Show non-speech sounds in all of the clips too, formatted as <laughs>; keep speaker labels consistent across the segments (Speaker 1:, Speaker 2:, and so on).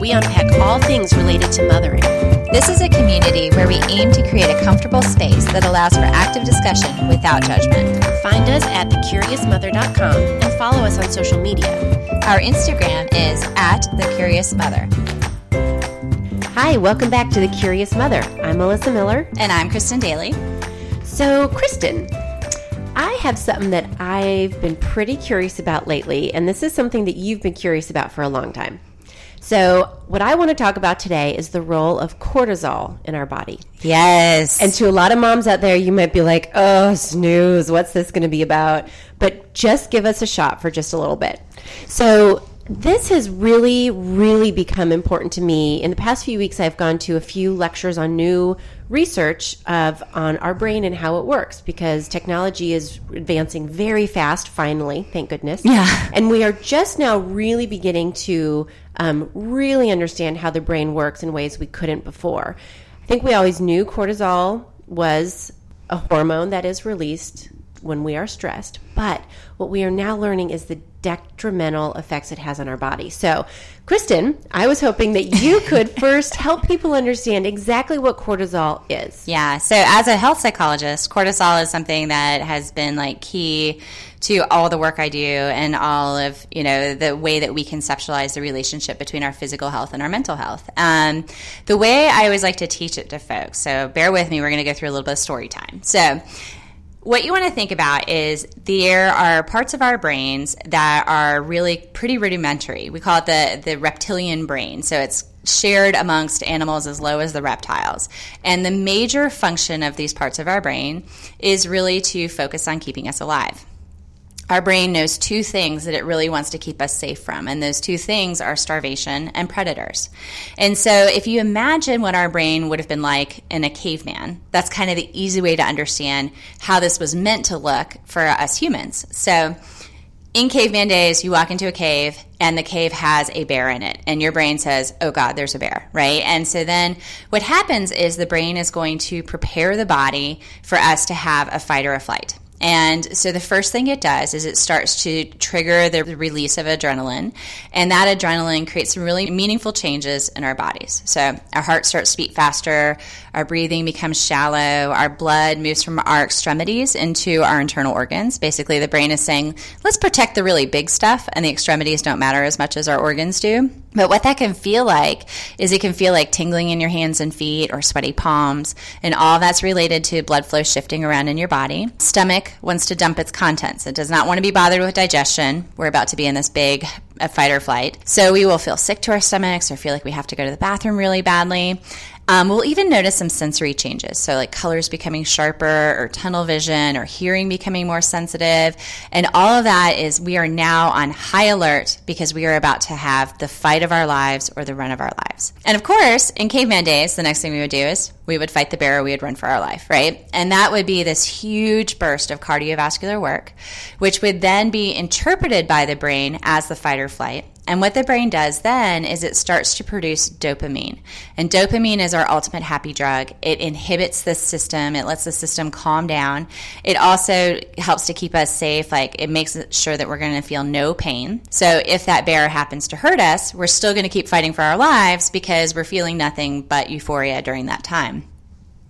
Speaker 1: we unpack all things related to mothering.
Speaker 2: This is a community where we aim to create a comfortable space that allows for active discussion without judgment.
Speaker 1: Find us at thecuriousmother.com and follow us on social media.
Speaker 2: Our Instagram is at The Curious Mother.
Speaker 1: Hi, welcome back to The Curious Mother. I'm Melissa Miller.
Speaker 2: And I'm Kristen Daly.
Speaker 1: So, Kristen, I have something that I've been pretty curious about lately, and this is something that you've been curious about for a long time. So, what I want to talk about today is the role of cortisol in our body.
Speaker 2: Yes.
Speaker 1: And to a lot of moms out there, you might be like, oh, snooze, what's this going to be about? But just give us a shot for just a little bit. So, this has really, really become important to me. In the past few weeks, I've gone to a few lectures on new research of on our brain and how it works because technology is advancing very fast. Finally, thank goodness.
Speaker 2: Yeah.
Speaker 1: And we are just now really beginning to um, really understand how the brain works in ways we couldn't before. I think we always knew cortisol was a hormone that is released when we are stressed, but what we are now learning is the detrimental effects it has on our body. So, Kristen, I was hoping that you <laughs> could first help people understand exactly what cortisol is.
Speaker 2: Yeah. So, as a health psychologist, cortisol is something that has been like key to all the work I do and all of you know the way that we conceptualize the relationship between our physical health and our mental health. Um, the way I always like to teach it to folks. So, bear with me. We're going to go through a little bit of story time. So what you want to think about is there are parts of our brains that are really pretty rudimentary. We call it the, the reptilian brain. So it's shared amongst animals as low as the reptiles. And the major function of these parts of our brain is really to focus on keeping us alive our brain knows two things that it really wants to keep us safe from, and those two things are starvation and predators. And so, if you imagine what our brain would have been like in a caveman, that's kind of the easy way to understand how this was meant to look for us humans. So, in caveman days, you walk into a cave and the cave has a bear in it, and your brain says, Oh God, there's a bear, right? And so then what happens is the brain is going to prepare the body for us to have a fight or a flight. And so the first thing it does is it starts to trigger the release of adrenaline, and that adrenaline creates some really meaningful changes in our bodies. So our heart starts to beat faster, our breathing becomes shallow, our blood moves from our extremities into our internal organs. Basically, the brain is saying, let's protect the really big stuff, and the extremities don't matter as much as our organs do. But what that can feel like is it can feel like tingling in your hands and feet or sweaty palms, and all that's related to blood flow shifting around in your body. Stomach wants to dump its contents. It does not want to be bothered with digestion. We're about to be in this big uh, fight or flight. So we will feel sick to our stomachs or feel like we have to go to the bathroom really badly. Um, we'll even notice some sensory changes. So, like colors becoming sharper, or tunnel vision, or hearing becoming more sensitive. And all of that is we are now on high alert because we are about to have the fight of our lives or the run of our lives. And of course, in caveman days, the next thing we would do is we would fight the bear or we would run for our life, right? And that would be this huge burst of cardiovascular work, which would then be interpreted by the brain as the fight or flight. And what the brain does then is it starts to produce dopamine. And dopamine is our ultimate happy drug. It inhibits the system, it lets the system calm down. It also helps to keep us safe. Like it makes sure that we're going to feel no pain. So if that bear happens to hurt us, we're still going to keep fighting for our lives because we're feeling nothing but euphoria during that time.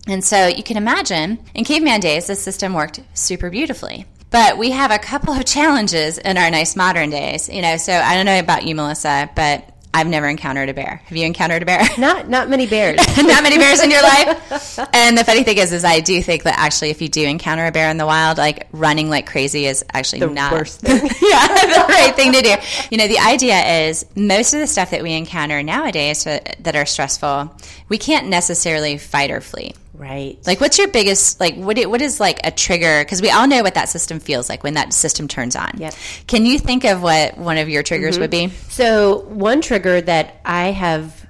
Speaker 2: And so you can imagine in caveman days, the system worked super beautifully. But we have a couple of <laughs> challenges in our nice modern days. You know, so I don't know about you, Melissa, but I've never encountered a bear. Have you encountered a bear? <laughs>
Speaker 1: Not not many bears. <laughs>
Speaker 2: not many bears in your life. And the funny thing is, is I do think that actually, if you do encounter a bear in the wild, like running like crazy is actually
Speaker 1: the
Speaker 2: not
Speaker 1: worst thing.
Speaker 2: yeah, the right thing to do. You know, the idea is most of the stuff that we encounter nowadays that are stressful, we can't necessarily fight or flee.
Speaker 1: Right.
Speaker 2: Like, what's your biggest like? What what is like a trigger? Because we all know what that system feels like when that system turns on.
Speaker 1: Yep.
Speaker 2: Can you think of what one of your triggers mm-hmm. would be?
Speaker 1: So one trigger that I have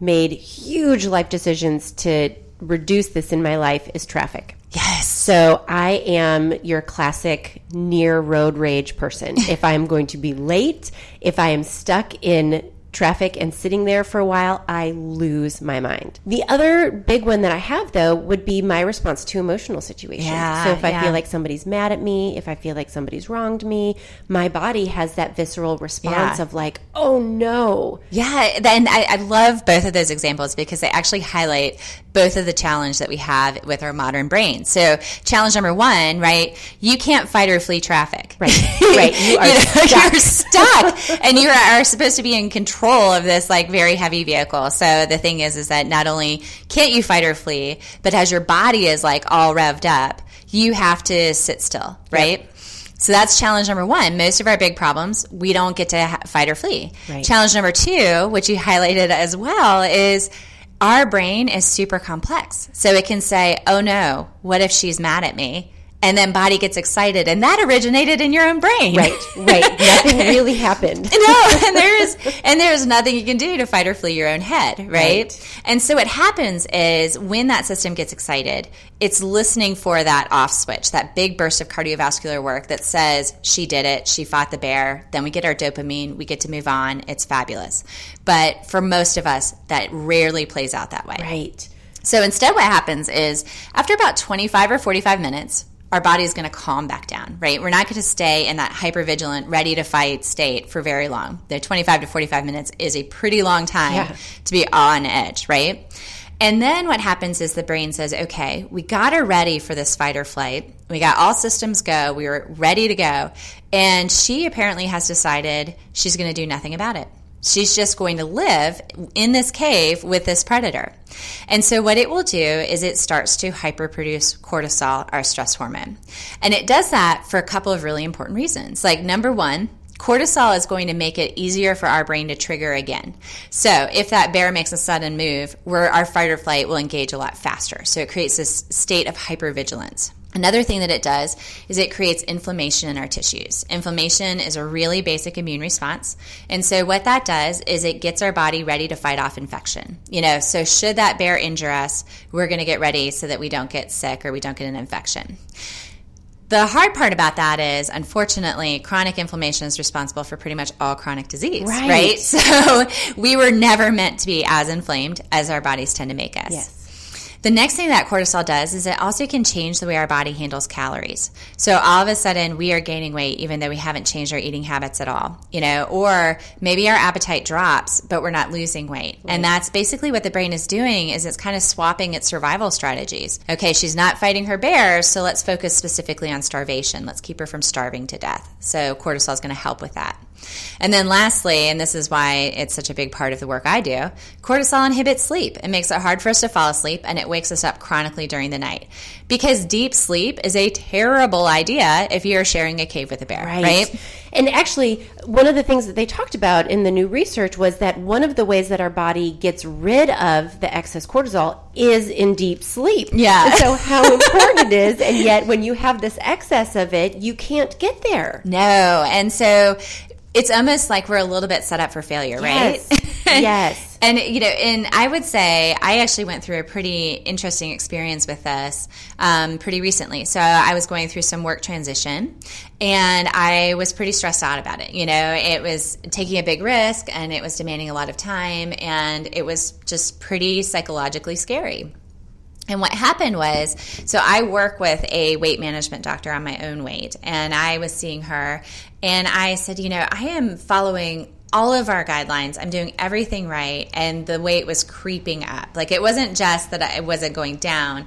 Speaker 1: made huge life decisions to reduce this in my life is traffic.
Speaker 2: Yes.
Speaker 1: So I am your classic near road rage person. <laughs> if I am going to be late, if I am stuck in traffic and sitting there for a while, I lose my mind. The other big one that I have though would be my response to emotional situations.
Speaker 2: Yeah,
Speaker 1: so if I
Speaker 2: yeah.
Speaker 1: feel like somebody's mad at me, if I feel like somebody's wronged me, my body has that visceral response
Speaker 2: Yeah.
Speaker 1: of like, oh no.
Speaker 2: Yeah, and I, I love both of those examples because they actually highlight both of the challenge that we have with our modern brain. So, challenge number one, right? You can't fight or flee traffic.
Speaker 1: Right, <laughs> right. You are <laughs> stuck.
Speaker 2: You're stuck, and you are supposed to be in control of this like very heavy vehicle. So the thing is, is that not only can't you fight or flee, but as your body is like all revved up, you have to sit still, right? So that's challenge number one. Most of our big problems, we don't get to ha- fight or flee.
Speaker 1: Right.
Speaker 2: Challenge number two, which you highlighted as well, is our brain is super complex. So it can say, oh no, what if she's mad at me? And then body gets excited, and that originated in your own brain.
Speaker 1: Right, right. <laughs> Nothing really happened. <laughs>
Speaker 2: no, and there's and there's nothing you can do to fight or flee your own head, right?
Speaker 1: Right.
Speaker 2: And so what happens is when that system gets excited, it's listening for that off switch, that big burst of cardiovascular work that says she did it, she fought the bear, then we get our dopamine, we get to move on, it's fabulous. But for most of us, that rarely plays out that way.
Speaker 1: Right.
Speaker 2: So instead, what happens is after about 25 or 45 minutes, our body is going to calm back down, right? We're not going to stay in that hypervigilant, ready to fight state for very long. The 25 to 45 minutes is a pretty long time
Speaker 1: Yeah.
Speaker 2: to be on edge, right? And then what happens is the brain says, okay, we got her ready for this fight or flight. We got all systems go. We were ready to go. And she apparently has decided she's going to do nothing about it. She's just going to live in this cave with this predator. And so, what it will do is it starts to hyperproduce cortisol, our stress hormone. And it does that for a couple of really important reasons. Like, number one, cortisol is going to make it easier for our brain to trigger again. So, if that bear makes a sudden move, where our fight or flight will engage a lot faster. So, it creates this state of hypervigilance. Another thing that it does is it creates inflammation in our tissues. Inflammation is a really basic immune response. And so what that does is it gets our body ready to fight off infection. You know, so should that bear injure us, we're going to get ready so that we don't get sick or we don't get an infection. The hard part about that is, unfortunately, chronic inflammation is responsible for pretty much all chronic disease,
Speaker 1: Right.
Speaker 2: right? <laughs> So we were never meant to be as inflamed as our bodies tend to make us.
Speaker 1: Yes.
Speaker 2: The next thing that cortisol does is it also can change the way our body handles calories. So all of a sudden we are gaining weight even though we haven't changed our eating habits at all, you know, or maybe our appetite drops but we're not losing weight. And that's basically what the brain is doing is it's kind of swapping its survival strategies. Okay, she's not fighting her bears, so let's focus specifically on starvation. Let's keep her from starving to death. So cortisol is going to help with that. And then lastly, and this is why it's such a big part of the work I do, cortisol inhibits sleep. It makes it hard for us to fall asleep and it wakes us up chronically during the night. Because deep sleep is a terrible idea if you're sharing a cave with a bear, right?
Speaker 1: And actually, one of the things that they talked about in the new research was that one of the ways that our body gets rid of the excess cortisol is in deep sleep.
Speaker 2: Yeah.
Speaker 1: And so, how important it is, and yet when you have this excess of it, you can't get there. <laughs>
Speaker 2: No. And so it's almost like we're a little bit set up for failure, right?
Speaker 1: Yes. <laughs> Yes.
Speaker 2: And you know, and I would say I actually went through a pretty interesting experience with this um, pretty recently. So I was going through some work transition, and I was pretty stressed out about it. You know, it was taking a big risk, and it was demanding a lot of time, and it was just pretty psychologically scary. And what happened was, so I work with a weight management doctor on my own weight, and I was seeing her, and I said, you know, I am following all of our guidelines. I'm doing everything right, and the weight was creeping up. Like it wasn't just that I wasn't going down.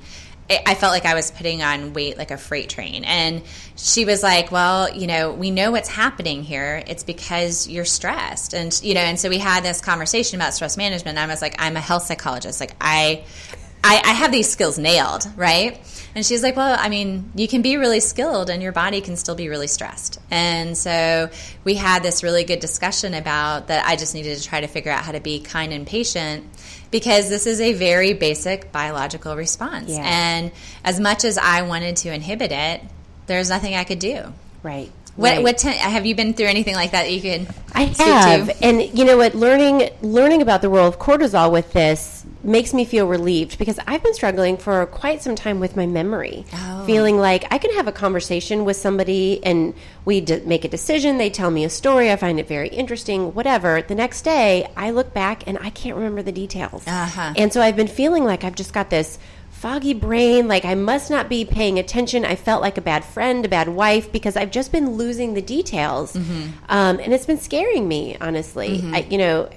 Speaker 2: I I felt like I was putting on weight like a freight train. And she was like, Well, you know, we know what's happening here. It's because you're stressed. And, you know, and so we had this conversation about stress management. And I was like, I'm a health psychologist. Like, I, I, I have these skills nailed, right? And she's like, Well, I mean, you can be really skilled and your body can still be really stressed. And so we had this really good discussion about that I just needed to try to figure out how to be kind and patient because this is a very basic biological response.
Speaker 1: Yeah.
Speaker 2: And as much as I wanted to inhibit it, there's nothing I could do.
Speaker 1: Right.
Speaker 2: What,
Speaker 1: right.
Speaker 2: what t- have you been through anything like that, that you could
Speaker 1: I
Speaker 2: speak
Speaker 1: have,
Speaker 2: to?
Speaker 1: and you know what? Learning learning about the role of cortisol with this makes me feel relieved because I've been struggling for quite some time with my memory,
Speaker 2: Oh.
Speaker 1: feeling like I can have a conversation with somebody and we d- make a decision. They tell me a story, I find it very interesting, whatever. The next day, I look back and I can't remember the details,
Speaker 2: Uh-huh.
Speaker 1: and so I've been feeling like I've just got this foggy brain like i must not be paying attention. I felt like a bad friend a bad wife because i've just been losing the details. Um, and it's been scaring me honestly. I, you know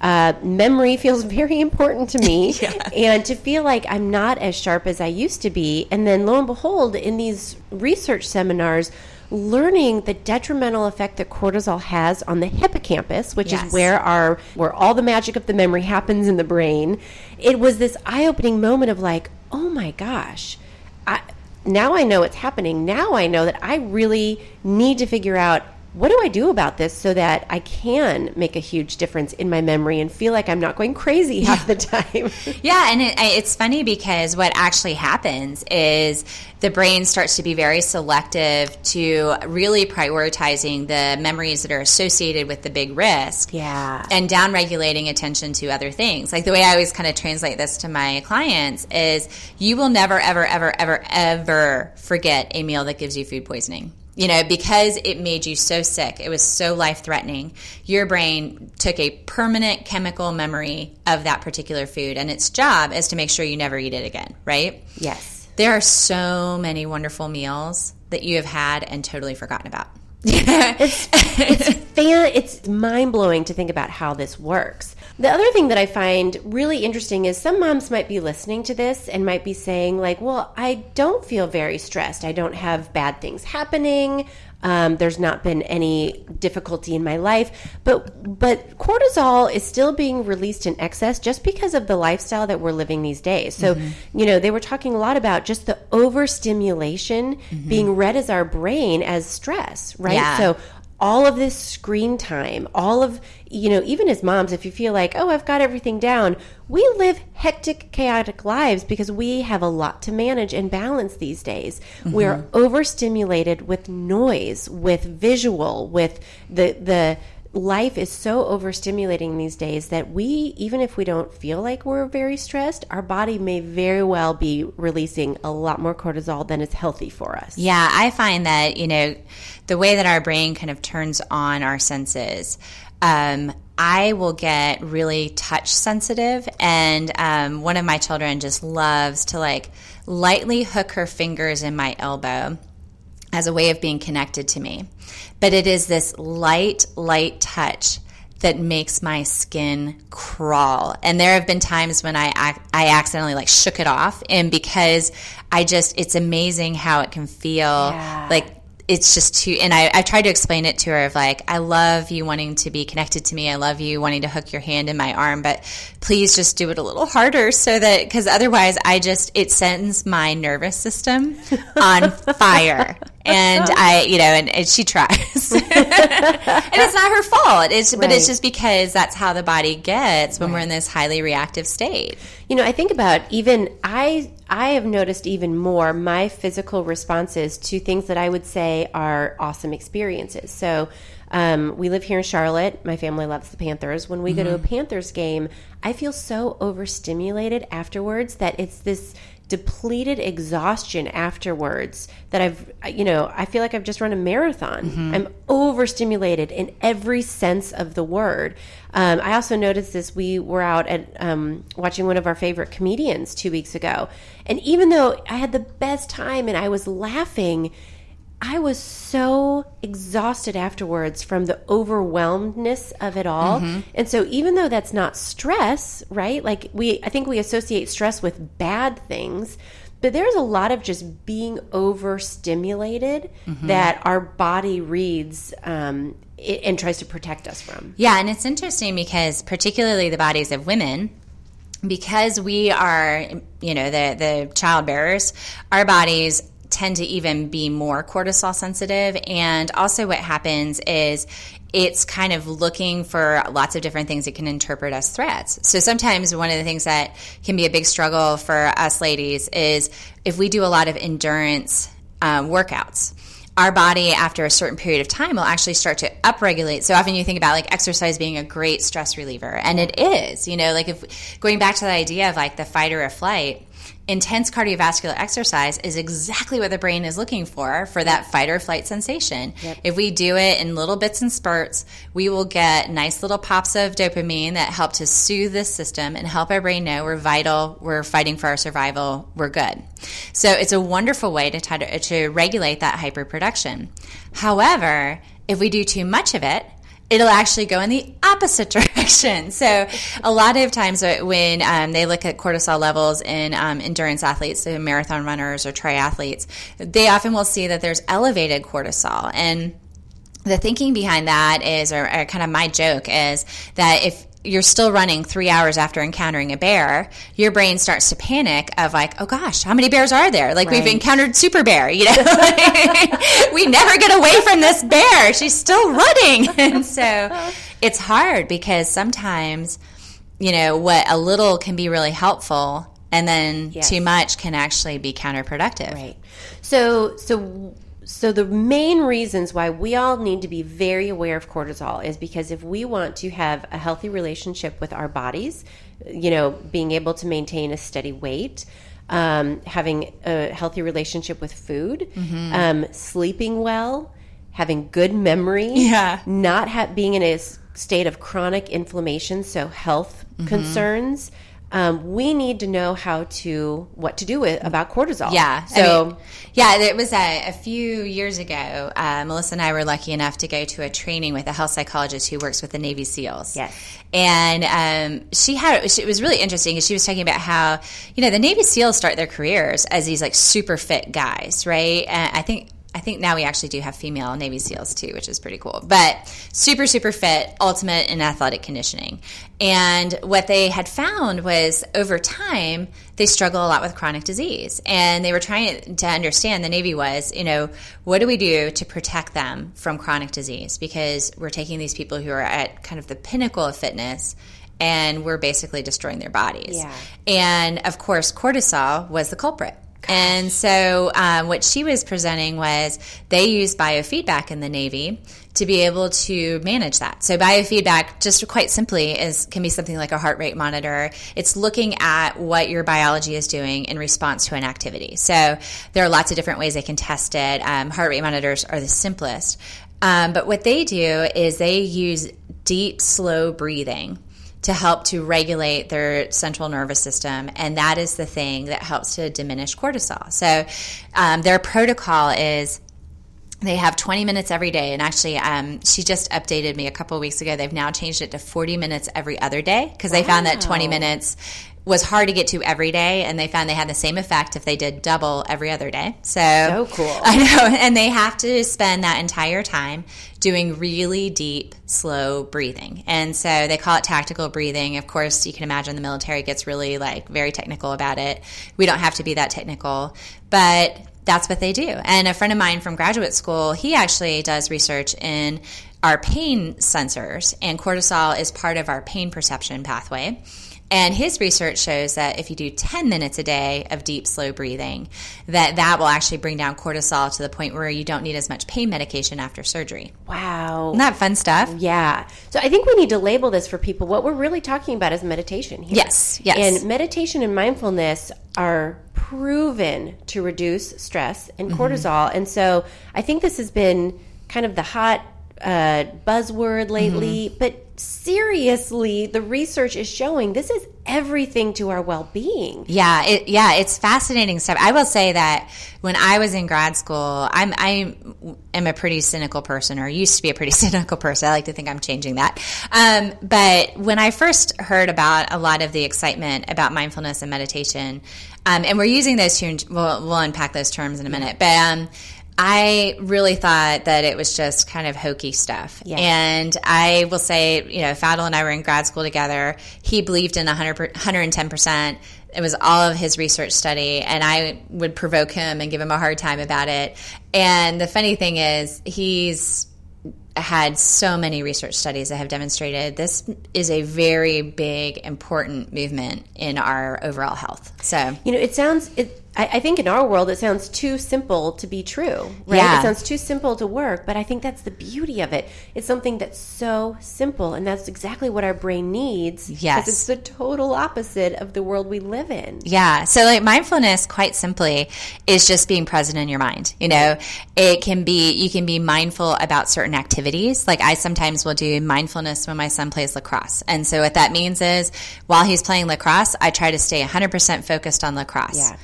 Speaker 1: uh, memory <laughs> feels very important to me. <laughs> And to feel like i'm not as sharp as i used to be. And then lo and behold in these research seminars learning the detrimental effect that cortisol has on the hippocampus which
Speaker 2: Yes.
Speaker 1: is where our where all the magic of the memory happens in the brain it was this eye-opening moment of like oh my gosh. I, now i know what's happening. Now i know that i really need to figure out what do i do about this so that i can make a huge difference in my memory and feel like i'm not going crazy half the <laughs> time <laughs>
Speaker 2: Yeah, and it, it's funny because what actually happens is the brain starts to be very selective to really prioritizing the memories that are associated with the big risk.
Speaker 1: yeah
Speaker 2: and downregulating attention to other things. Like the way I always kind of translate this to my clients is you will never, ever, ever, ever, ever forget a meal that gives you food poisoning. You know, because it made you so sick, it was so life threatening, your brain took a permanent chemical memory of that particular food. And its job is to make sure you never eat it again, right?
Speaker 1: yes
Speaker 2: There are so many wonderful meals that you have had and totally forgotten about.
Speaker 1: It's it's fan it's mind blowing to think about how this works. The other thing that I find really interesting is some moms might be listening to this and might be saying like, "Well, I don't feel very stressed. I don't have bad things happening. Um, there's not been any difficulty in my life, but but cortisol is still being released in excess just because of the lifestyle that we're living these days. So, you know, they were talking a lot about just the overstimulation being read as our brain as stress, right?
Speaker 2: Yeah.
Speaker 1: So all of this screen time, all of, you know, even as moms, if you feel like, oh, I've got everything down, we live hectic, chaotic lives because we have a lot to manage and balance these days. We're mm-hmm. overstimulated with noise, with visual, with the, the, life is so overstimulating these days that we even if we don't feel like we're very stressed our body may very well be releasing a lot more cortisol than is healthy for us
Speaker 2: Yeah, I find that, you know, the way that our brain kind of turns on our senses, um, I will get really touch sensitive. And um, one of my children just loves to like lightly hook her fingers in my elbow as a way of being connected to me. But it is this light, light touch that makes my skin crawl. And there have been times when I I accidentally like shook it off and because I just it's amazing how it can feel
Speaker 1: Yeah.
Speaker 2: like it's just too and I, I tried to explain it to her of like i love you wanting to be connected to me i love you wanting to hook your hand in my arm but please just do it a little harder so that because otherwise i just it sends my nervous system on <laughs> fire and i you know and, and she tries. <laughs> <laughs> And it's not her fault. It's but it's just because that's how the body gets when we're in this highly reactive state.
Speaker 1: You know, I think about even I I have noticed even more my physical responses to things that I would say are awesome experiences. So um, we live here in Charlotte. My family loves the Panthers. When we go to a Panthers game, I feel so overstimulated afterwards that it's this depleted exhaustion afterwards that I've, you know, I feel like I've just run a marathon. I'm overstimulated in every sense of the word. Um, I also noticed this. We were out at um, watching one of our favorite comedians two weeks ago, and even though I had the best time and I was laughing, I was so exhausted afterwards from the overwhelmedness of it all. And so even though that's not stress, right? Like we I think we associate stress with bad things, but there's a lot of just being overstimulated that our body reads um, and tries to protect us from.
Speaker 2: Yeah, and it's interesting because particularly the bodies of women, because we are, you know, the the child bearers, our bodies tend to even be more cortisol sensitive and also what happens is it's kind of looking for lots of different things it can interpret as threats. So sometimes one of the things that can be a big struggle for us ladies is if we do a lot of endurance um, workouts our body after a certain period of time will actually start to upregulate so often you think about like exercise being a great stress reliever and it is you know like if going back to the idea of like the fight or flight intense cardiovascular exercise is exactly what the brain is looking for for that fight or flight sensation. Yep. If we do it in little bits and spurts, we will get nice little pops of dopamine that help to soothe this system and help our brain know we're vital, we're fighting for our survival, we're good. So it's a wonderful way to try to, to regulate that hyperproduction. However, if we do too much of it, it'll actually go in the opposite <laughs> direction. So, a lot of times when um, they look at cortisol levels in um, endurance athletes, so marathon runners or triathletes, they often will see that there's elevated cortisol. And the thinking behind that is, or, or kind of my joke is that if you're still running three hours after encountering a bear, your brain starts to panic of like, oh gosh, how many bears are there? Like right. we've encountered super bear, you know, <laughs> we never get away from this bear. She's still running. <laughs> And so it's hard because sometimes, you know, what a little can be really helpful and then yes. too much can actually be counterproductive.
Speaker 1: Right. So, so so the main reasons why we all need to be very aware of cortisol is because if we want to have a healthy relationship with our bodies, you know, being able to maintain a steady weight, um, having a healthy relationship with food, mm-hmm. um, sleeping well, having good memory,
Speaker 2: yeah.
Speaker 1: not ha- being in a state of chronic inflammation, so health mm-hmm. concerns um, we need to know how to what to do with about cortisol.
Speaker 2: Yeah. So I mean, yeah, it was a, a few years ago. Uh, Melissa and I were lucky enough to go to a training with a health psychologist who works with the Navy SEALs.
Speaker 1: Yes.
Speaker 2: And um, she had it was really interesting because she was talking about how you know the Navy SEALs start their careers as these like super fit guys, right? And I think I think now we actually do have female Navy SEALs too, which is pretty cool. But super, super fit, ultimate in athletic conditioning. And what they had found was over time, they struggle a lot with chronic disease. And they were trying to understand, the Navy was, you know, what do we do to protect them from chronic disease? Because we're taking these people who are at kind of the pinnacle of fitness and we're basically destroying their bodies.
Speaker 1: Yeah.
Speaker 2: And of course, cortisol was the culprit. And so, um, what she was presenting was they use biofeedback in the Navy to be able to manage that. So, biofeedback, just quite simply, is can be something like a heart rate monitor. It's looking at what your biology is doing in response to an activity. So, there are lots of different ways they can test it. Um, heart rate monitors are the simplest. Um, but what they do is they use deep, slow breathing to help to regulate their central nervous system. And that is the thing that helps to diminish cortisol. So um, their protocol is they have 20 minutes every day and actually um, she just updated me a couple weeks ago they've now changed it to 40 minutes every other day because they wow. found that 20 minutes was hard to get to every day, and they found they had the same effect if they did double every other day. So,
Speaker 1: so cool. <laughs>
Speaker 2: I know, and they have to spend that entire time doing really deep, slow breathing. And so they call it tactical breathing. Of course, you can imagine the military gets really like very technical about it. We don't have to be that technical, but that's what they do. And a friend of mine from graduate school, he actually does research in our pain sensors, and cortisol is part of our pain perception pathway. And his research shows that if you do 10 minutes a day of deep, slow breathing, that that will actually bring down cortisol to the point where you don't need as much pain medication after surgery.
Speaker 1: Wow.
Speaker 2: Isn't that fun stuff?
Speaker 1: Yeah. So I think we need to label this for people. What we're really talking about is meditation here.
Speaker 2: Yes, yes.
Speaker 1: And meditation and mindfulness are proven to reduce stress and mm-hmm. cortisol. Mm-hmm. And so I think this has been kind of the hot uh, buzzword lately, mm-hmm. but seriously, the research is showing this is everything to our well-being.
Speaker 2: Yeah, it, yeah, it's fascinating stuff. I will say that when I was in grad school, I'm I am a pretty cynical person, or used to be a pretty <laughs> cynical person. I like to think I'm changing that. Um, but when I first heard about a lot of the excitement about mindfulness and meditation, um, and we're using those terms, we'll, we'll unpack those terms in a minute, but. Um, I really thought that it was just kind of hokey stuff. Yeah. And I will say, you know, Fadil and I were in grad school together. He believed in 100, 110%. It was all of his research study, and I would provoke him and give him a hard time about it. And the funny thing is, he's had so many research studies that have demonstrated this is a very big important movement in our overall health so
Speaker 1: you know it sounds it I, I think in our world it sounds too simple to be true, right?
Speaker 2: Yeah.
Speaker 1: It sounds too simple to work, but I think that's the beauty of it. It's something that's so simple, and that's exactly what our brain needs.
Speaker 2: Yes.
Speaker 1: it's the total opposite of the world we live in.
Speaker 2: Yeah. So, like, mindfulness, quite simply, is just being present in your mind. You know, it can be, you can be mindful about certain activities. Like, I sometimes will do mindfulness when my son plays lacrosse. And so, what that means is, while he's playing lacrosse, I try to stay 100% focused on lacrosse.
Speaker 1: Yeah.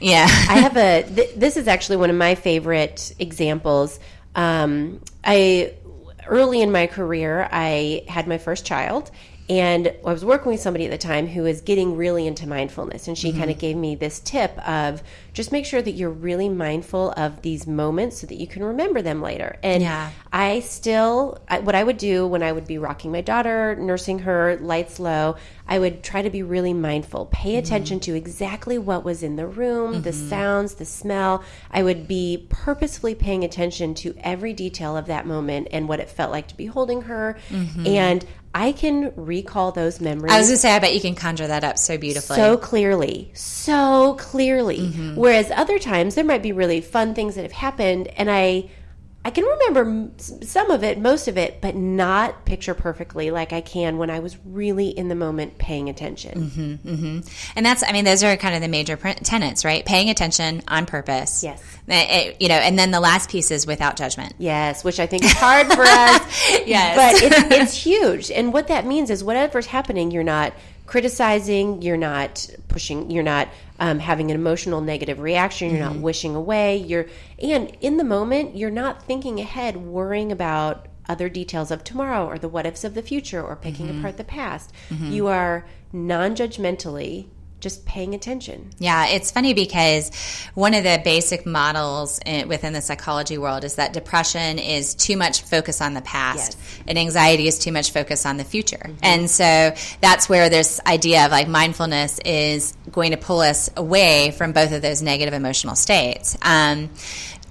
Speaker 2: Yeah. <laughs>
Speaker 1: I have a. Th- this is actually one of my favorite examples. Um, I early in my career, I had my first child, and I was working with somebody at the time who was getting really into mindfulness, and she
Speaker 2: Mm-hmm.
Speaker 1: kind of gave me this tip of just make sure that you're really mindful of these moments so that you can remember them later. And
Speaker 2: Yeah.
Speaker 1: I still, I, what I would do when I would be rocking my daughter, nursing her, lights low, I would try to be really mindful, pay mm-hmm. attention to exactly what was in the room, the mm-hmm. sounds, the smell. I would be purposefully paying attention to every detail of that moment and what it felt like to be holding her. Mm-hmm. And I can recall those memories
Speaker 2: I was going to say, I bet you can conjure that up so beautifully.
Speaker 1: so clearly, so clearly.
Speaker 2: Mm-hmm.
Speaker 1: Whereas other times there might be really fun things that have happened, and I, I can remember some of it, most of it, but not picture perfectly like I can when I was really in the moment paying attention.
Speaker 2: Mm-hmm. And that's, I mean, those are kind of the major tenets, right? Paying attention on purpose.
Speaker 1: Yes.
Speaker 2: It- you know, and then the last piece is without judgment.
Speaker 1: Yes, which I think is hard for us. <laughs>
Speaker 2: Yes.
Speaker 1: But it's, it's huge. And what that means is whatever's happening, you're not criticizing, you're not pushing, you're not um, having an emotional negative reaction, you're not mm-hmm. wishing away. You're and in the moment, you're not thinking ahead, worrying about other details of tomorrow or the what ifs of the future or picking mm-hmm. apart the past. Mm-hmm. You are non-judgmentally just paying attention.
Speaker 2: Yeah, it's funny because one of the basic models in, within the psychology world is that depression is too much focus on the past and anxiety is too much focus on the future. And so that's where this idea of like mindfulness is going to pull us away from both of those negative emotional states. Um,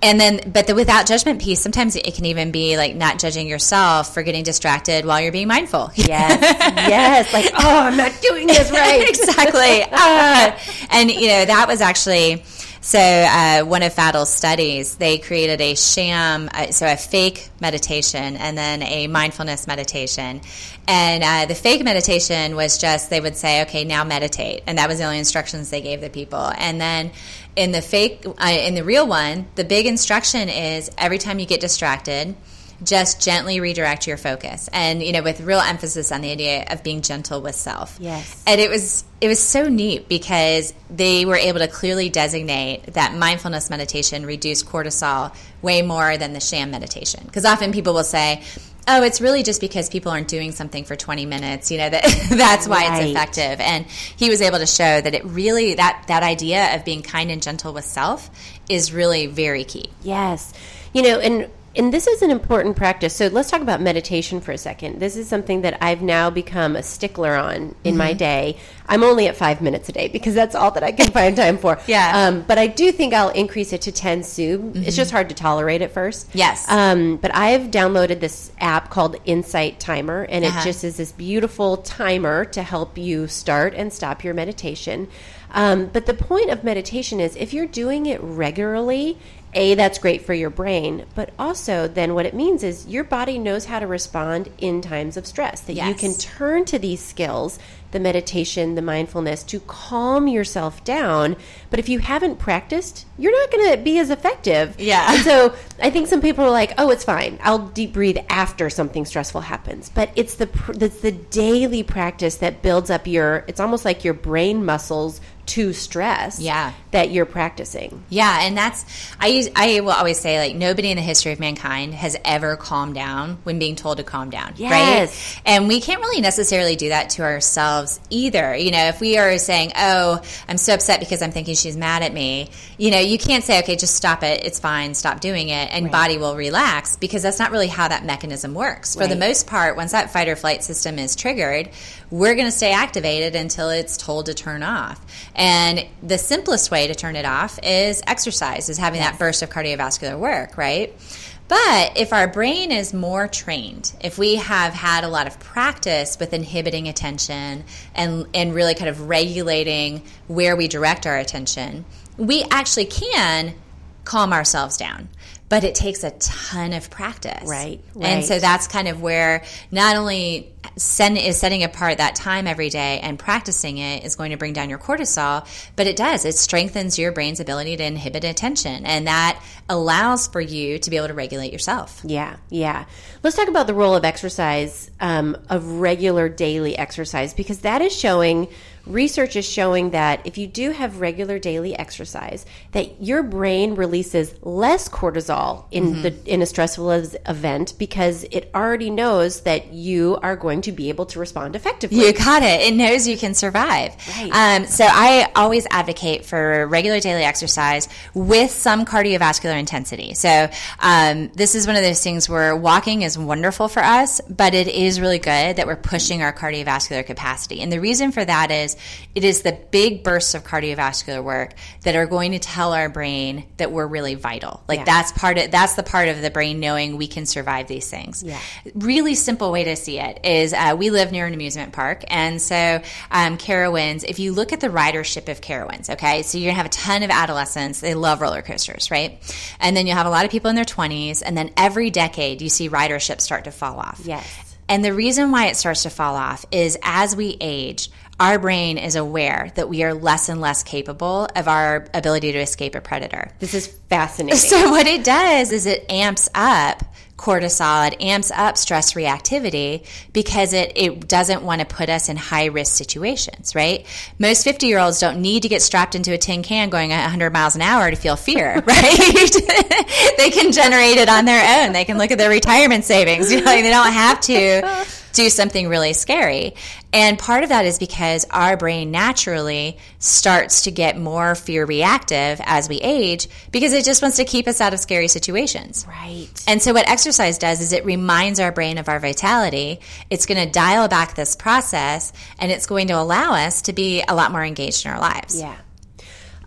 Speaker 2: and then, but the without judgment piece, sometimes it can even be like not judging yourself for getting distracted while you're being mindful. <laughs>
Speaker 1: Yes, yes. Like, oh, I'm not doing this <laughs> right.
Speaker 2: exactly. <laughs> Ah. and you know that was actually so uh, one of Faddel's studies. They created a sham, uh, so a fake meditation, and then a mindfulness meditation. And uh, the fake meditation was just they would say, "Okay, now meditate," and that was the only instructions they gave the people. And then in the fake, uh, in the real one, the big instruction is every time you get distracted just gently redirect your focus. And you know with real emphasis on the idea of being gentle with self.
Speaker 1: Yes.
Speaker 2: and it was it was so neat because they were able to clearly designate that mindfulness meditation reduced cortisol way more than the sham meditation. Because often people will say oh it's really just because people aren't doing something for 20 minutes you know that <laughs> that's why
Speaker 1: Right.
Speaker 2: it's effective and he was able to show that it really that that idea of being kind and gentle with self is really very key
Speaker 1: Yes. You know, and and this is an important practice. So let's talk about meditation for a second. This is something that I've now become a stickler on in my day. I'm only at five minutes a day because that's all that I can <laughs> find time for.
Speaker 2: Yeah.
Speaker 1: Um, but I do think I'll increase it to 10 sub. It's just hard to tolerate at first.
Speaker 2: Yes.
Speaker 1: Um, but I've downloaded this app called Insight Timer, and
Speaker 2: Uh-huh.
Speaker 1: it just is this beautiful timer to help you start and stop your meditation. Um, but the point of meditation is if you're doing it regularly, A, that's great for your brain, but also then what it means is your body knows how to respond in times of stress, that you can turn to these skills the meditation, the mindfulness to calm yourself down. But if you haven't practiced, you're not going to be as effective.
Speaker 2: Yeah.
Speaker 1: And so I think some people are like, "Oh, it's fine. I'll deep breathe after something stressful happens." But it's the it's the daily practice that builds up your. It's almost like your brain muscles to stress.
Speaker 2: Yeah.
Speaker 1: That you're practicing.
Speaker 2: Yeah, and that's I use I will always say like nobody in the history of mankind has ever calmed down when being told to calm down,
Speaker 1: Yes.
Speaker 2: right? And we can't really necessarily do that to ourselves either. You know, if we are saying, "Oh, I'm so upset because I'm thinking she's mad at me," you know, you can't say, "Okay, just stop it. It's fine. Stop doing it," and
Speaker 1: Right.
Speaker 2: body will relax because that's not really how that mechanism works. For the most part, once that fight or flight system is triggered, we're going to stay activated until it's told to turn off. And the simplest way to turn it off is exercise, is having that burst of cardiovascular work, right? But if our brain is more trained, if we have had a lot of practice with inhibiting attention and, and really kind of regulating where we direct our attention, we actually can calm ourselves down but it takes a ton of practice.
Speaker 1: Right,
Speaker 2: And so that's kind of where not only is setting apart that time every day and practicing it is going to bring down your cortisol, but it does. It strengthens your brain's ability to inhibit attention. And that allows for you to be able to regulate yourself.
Speaker 1: Yeah, yeah. Let's talk about the role of exercise, um, of regular daily exercise, because that is showing, research is showing that if you do have regular daily exercise, that your brain releases less cortisol in the in a stressful event because it already knows that you are going to be able to respond effectively.
Speaker 2: You got it. It knows you can survive.
Speaker 1: Right.
Speaker 2: Um, so I always advocate for regular daily exercise with some cardiovascular intensity. So um, this is one of those things where walking is wonderful for us, but it is really good that we're pushing our cardiovascular capacity. And the reason for that is it is the big bursts of cardiovascular work that are going to tell our brain that we're really vital. Like
Speaker 1: Yeah.
Speaker 2: that's part of that's the part of the brain knowing we can survive these things.
Speaker 1: Yeah.
Speaker 2: Really simple way to see it is uh, we live near an amusement park, and so um, Carowinds. If you look at the ridership of Carowinds, okay, so you're gonna have a ton of adolescents. They love roller coasters, right? And then you'll have a lot of people in their 20s, and then every decade you see ridership start to fall off.
Speaker 1: Yes.
Speaker 2: And the reason why it starts to fall off is as we age, our brain is aware that we are less and less capable of our ability to escape a predator.
Speaker 1: This is fascinating.
Speaker 2: So what it does is it amps up cortisol, it amps up stress reactivity because it, it doesn't want to put us in high risk situations, right? Most 50 year olds don't need to get strapped into a tin can going at 100 miles an hour to feel fear, <laughs> right? <laughs> they can generate it on their own. They can look at their retirement savings. You know, they don't have to do something really scary. And part of that is because our brain naturally starts to get more fear reactive as we age because it just wants to keep us out of scary situations.
Speaker 1: right.
Speaker 2: And so, what exercise does is it reminds our brain of our vitality. It's going to dial back this process and it's going to allow us to be a lot more engaged in our lives.
Speaker 1: Yeah.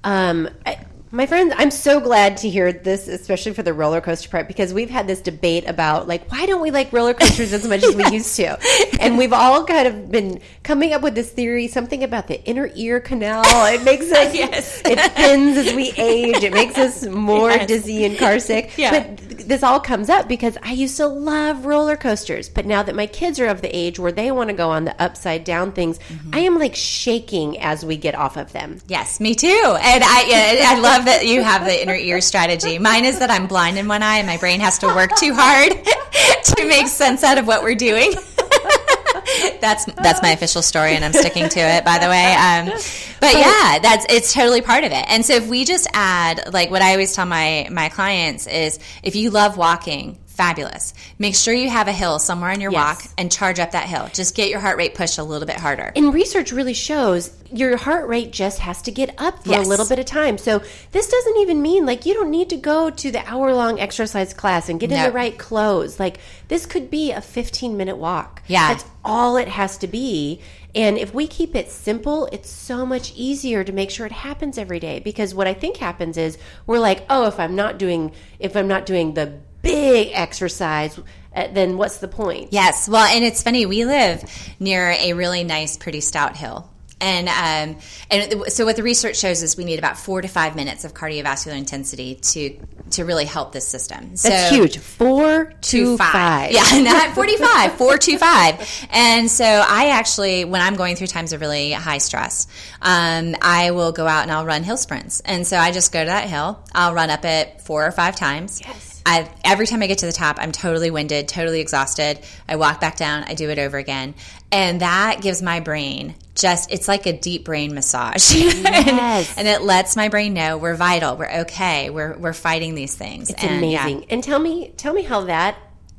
Speaker 1: Um, I, my friends, I'm so glad to hear this, especially for the roller coaster part, because we've had this debate about like why don't we like roller coasters as much as we <laughs> used to, and we've all kind of been coming up with this theory, something about the inner ear canal. It makes us, <laughs>
Speaker 2: Yes.
Speaker 1: it thins as we age. It makes us more
Speaker 2: Yes.
Speaker 1: dizzy and car sick.
Speaker 2: Yeah.
Speaker 1: But th- this all comes up because I used to love roller coasters, but now that my kids are of the age where they want to go on the upside down things,
Speaker 2: Mm-hmm.
Speaker 1: I am like shaking as we get off of them.
Speaker 2: Yes, me too. And I, yeah, I love that you have the inner ear strategy. Mine is that I'm blind in one eye and my brain has to work too hard <laughs> to make sense out of what we're doing. <laughs> that's that's my official story, and I'm sticking to it. By the way, um, but yeah, that's it's totally part of it. And so if we just add, like what I always tell my my clients is, if you love walking. Fabulous. Make sure you have a hill somewhere on your
Speaker 1: Yes.
Speaker 2: walk and charge up that hill. Just get your heart rate pushed a little bit harder.
Speaker 1: And research really shows your heart rate just has to get up for
Speaker 2: Yes.
Speaker 1: a little bit of time. So this doesn't even mean like you don't need to go to the hour long exercise class and get in the right clothes. Like this could be a 15 minute walk.
Speaker 2: Yeah.
Speaker 1: That's all it has to be. And if we keep it simple, it's so much easier to make sure it happens every day. Because what I think happens is we're like, oh, if I'm not doing, if I'm not doing the big exercise, uh, then what's the point?
Speaker 2: Yes. Well, and it's funny. We live near a really nice, pretty stout hill. And um, and so what the research shows is we need about four to five minutes of cardiovascular intensity to to really help this system.
Speaker 1: That's
Speaker 2: so,
Speaker 1: huge. Four to five.
Speaker 2: Yeah, <laughs> not 45, four to five. And so I actually, when I'm going through times of really high stress, um, I will go out and I'll run hill sprints. And so I just go to that hill. I'll run up it four or five times.
Speaker 1: Yes.
Speaker 2: I, every time I get to the top, I'm totally winded, totally exhausted. I walk back down, I do it over again. And that gives my brain just, it's like a deep brain massage. <laughs>
Speaker 1: Yes.
Speaker 2: and, it lets my brain know we're vital, we're okay, we're, we're fighting these things.
Speaker 1: It's
Speaker 2: And, yeah.
Speaker 1: amazing. And tell me, tell me how that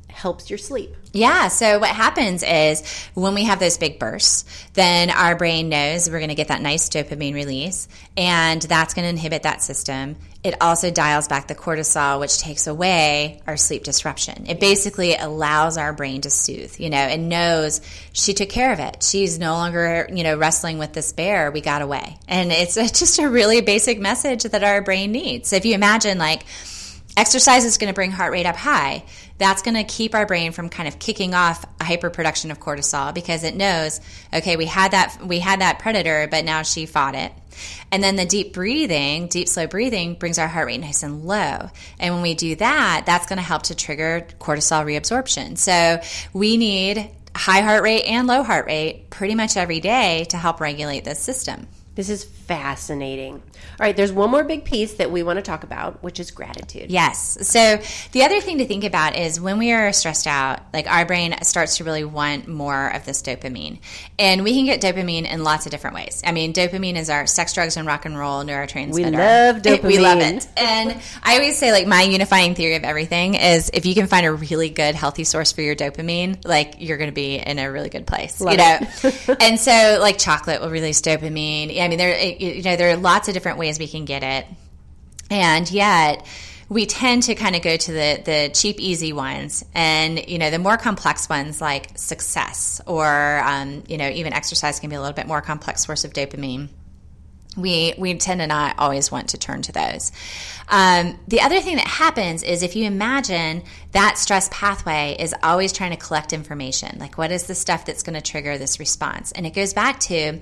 Speaker 1: helps your sleep.
Speaker 2: Yeah, so what happens is when we have those big bursts, then our brain knows we're going to get that nice dopamine release, and that's going to inhibit that system. It also dials back the cortisol, which takes away our sleep disruption. It basically allows our brain to soothe, you know, and knows she took care of it. She's no longer, you know, wrestling with this bear. We got away. And it's <laughs> just a really basic message that our brain needs. So if you imagine, like, Exercise is going to bring heart rate up high. That's going to keep our brain from kind of kicking off a hyperproduction of cortisol because it knows, okay, we had that we had that predator, but now she fought it. And then the deep breathing, deep slow breathing brings our heart rate nice and low. And when we do that, that's going to help to trigger cortisol reabsorption. So we need high heart rate and low heart rate pretty much every day to help regulate this system.
Speaker 1: This is fascinating. All right, there's one more big piece that we want to talk about, which is gratitude.
Speaker 2: Yes. So the other thing to think about is when we are stressed out, like our brain starts to really want more of this dopamine. And we can get dopamine in lots of different ways. I mean, dopamine is our sex, drugs, and rock and roll neurotransmitter.
Speaker 1: We love dopamine. <laughs>
Speaker 2: We love it. And I always say, like, my unifying theory of everything is if you can find a really good, healthy source for your dopamine, like, you're going to be in a really good place. Love you know? <laughs> and so, like, chocolate will release dopamine. I mean, there, you know, there are lots of different ways we can get it. And yet, we tend to kind of go to the the cheap, easy ones, and you know the more complex ones like success or um, you know even exercise can be a little bit more complex source of dopamine. We we tend to not always want to turn to those. Um, the other thing that happens is if you imagine that stress pathway is always trying to collect information, like what is the stuff that's going to trigger this response, and it goes back to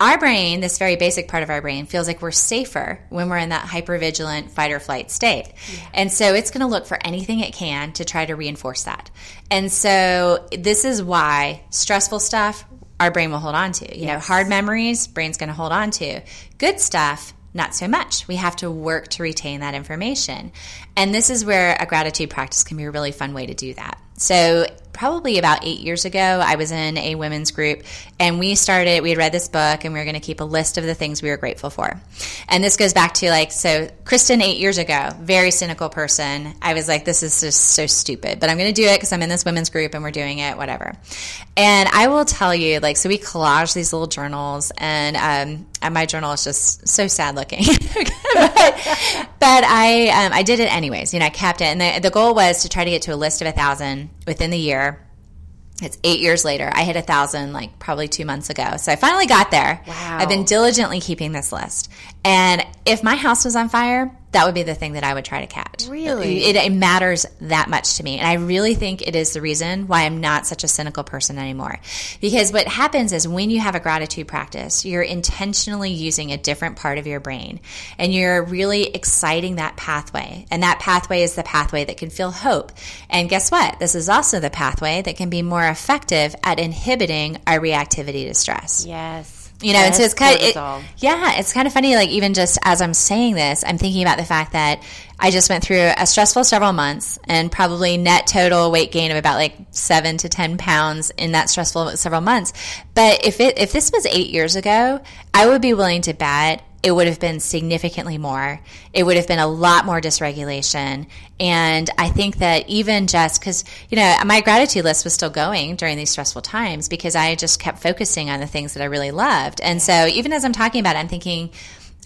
Speaker 2: our brain, this very basic part of our brain, feels like we're safer when we're in that hypervigilant fight or flight state. Yeah. And so it's going to look for anything it can to try to reinforce that. And so this is why stressful stuff, our brain will hold on to. You yes. know, hard memories, brain's going to hold on to. Good stuff, not so much. We have to work to retain that information. And this is where a gratitude practice can be a really fun way to do that. So, probably about eight years ago, I was in a women's group and we started, we had read this book and we were going to keep a list of the things we were grateful for. And this goes back to like, so Kristen, eight years ago, very cynical person. I was like, this is just so stupid, but I'm going to do it because I'm in this women's group and we're doing it, whatever. And I will tell you, like, so we collage these little journals and, um, and my journal is just so sad looking. <laughs> but, but, I, um, I did it anyways. You know, I kept it. And the, the goal was to try to get to a list of a thousand within the year. It's eight years later. I hit a thousand like probably two months ago. So I finally got there.
Speaker 1: Wow.
Speaker 2: I've been diligently keeping this list. And if my house was on fire, that would be the thing that I would try to catch.
Speaker 1: Really?
Speaker 2: It, it, matters that much to me. And I really think it is the reason why I'm not such a cynical person anymore. Because what happens is when you have a gratitude practice, you're intentionally using a different part of your brain and you're really exciting that pathway. And that pathway is the pathway that can feel hope. And guess what? This is also the pathway that can be more effective at inhibiting our reactivity to stress.
Speaker 1: Yes.
Speaker 2: You know, and so it's kind of, it, yeah, it's kind of funny. Like even just as I'm saying this, I'm thinking about the fact that I just went through a stressful several months and probably net total weight gain of about like seven to 10 pounds in that stressful several months. But if it, if this was eight years ago, I would be willing to bet it would have been significantly more. It would have been a lot more dysregulation. And I think that even just because, you know, my gratitude list was still going during these stressful times because I just kept focusing on the things that I really loved. And so even as I'm talking about it, I'm thinking,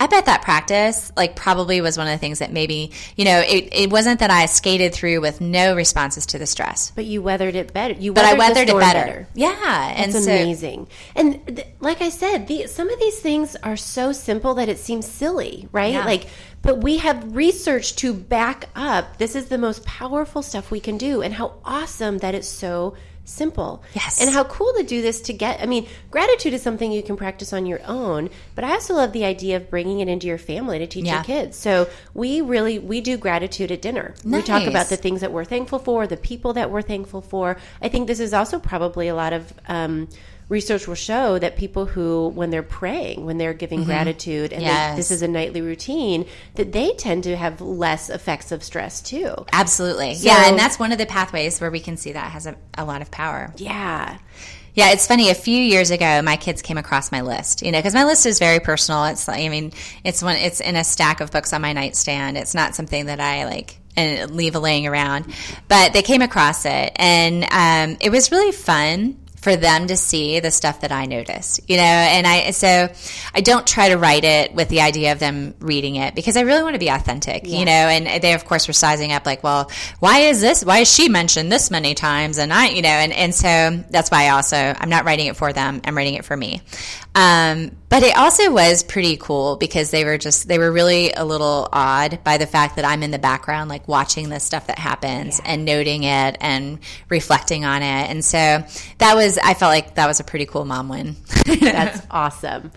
Speaker 2: I bet that practice, like, probably was one of the things that maybe, you know, it, it wasn't that I skated through with no responses to the stress.
Speaker 1: But you weathered it better. You
Speaker 2: but I weathered it better.
Speaker 1: better.
Speaker 2: Yeah.
Speaker 1: That's and so, amazing. And th- like I said, the, some of these things are so simple that it seems silly, right? Yeah. Like, but we have research to back up this is the most powerful stuff we can do. And how awesome that it's so simple.
Speaker 2: Yes.
Speaker 1: And how cool to do this to get, I mean, gratitude is something you can practice on your own, but I also love the idea of bringing it into your family to teach yeah. your kids. So we really, we do gratitude at dinner. Nice. We talk about the things that we're thankful for, the people that we're thankful for. I think this is also probably a lot of, um, research will show that people who, when they're praying, when they're giving mm-hmm. gratitude, and yes. they, this is a nightly routine, that they tend to have less effects of stress too.
Speaker 2: Absolutely. So, yeah. And that's one of the pathways where we can see that has a, a lot of power.
Speaker 1: Yeah.
Speaker 2: Yeah, it's funny. A few years ago, my kids came across my list. You know, because my list is very personal. It's like, I mean, it's one. It's in a stack of books on my nightstand. It's not something that I like and leave laying around. But they came across it, and um, it was really fun for them to see the stuff that I noticed, you know, and I, so I don't try to write it with the idea of them reading it because I really want to be authentic, yeah. you know, and they of course were sizing up like, well, why is this, why is she mentioned this many times? And I, you know, and, and so that's why I also, I'm not writing it for them. I'm writing it for me. Um, But it also was pretty cool because they were just, they were really a little odd by the fact that I'm in the background, like watching this stuff that happens yeah. and noting it and reflecting on it. And so that was, I felt like that was a pretty cool mom win. <laughs>
Speaker 1: That's awesome.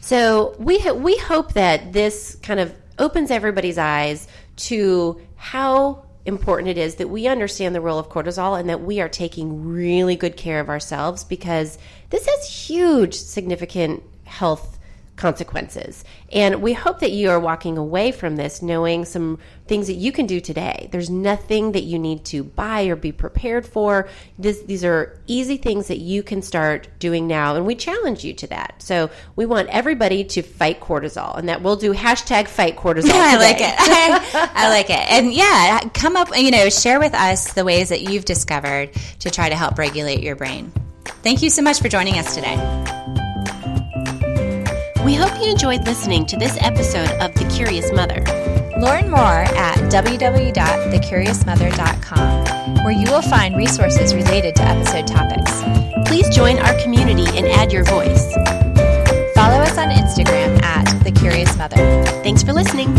Speaker 1: So we, ha- we hope that this kind of opens everybody's eyes to how important it is that we understand the role of cortisol and that we are taking really good care of ourselves because this has huge significant health consequences. And we hope that you are walking away from this knowing some things that you can do today. There's nothing that you need to buy or be prepared for. This, these are easy things that you can start doing now, and we challenge you to that. So we want everybody to fight cortisol, and that we'll do hashtag fight cortisol. Yeah, <laughs>
Speaker 2: I like it. <laughs> <laughs> I like it. And yeah, come up, you know, share with us the ways that you've discovered to try to help regulate your brain. Thank you so much for joining us today.
Speaker 1: We hope you enjoyed listening to this episode of The Curious Mother.
Speaker 2: Learn more at www.thecuriousmother.com, where you will find resources related to episode topics.
Speaker 1: Please join our community and add your voice.
Speaker 2: Follow us on Instagram at The Curious Mother.
Speaker 1: Thanks for listening.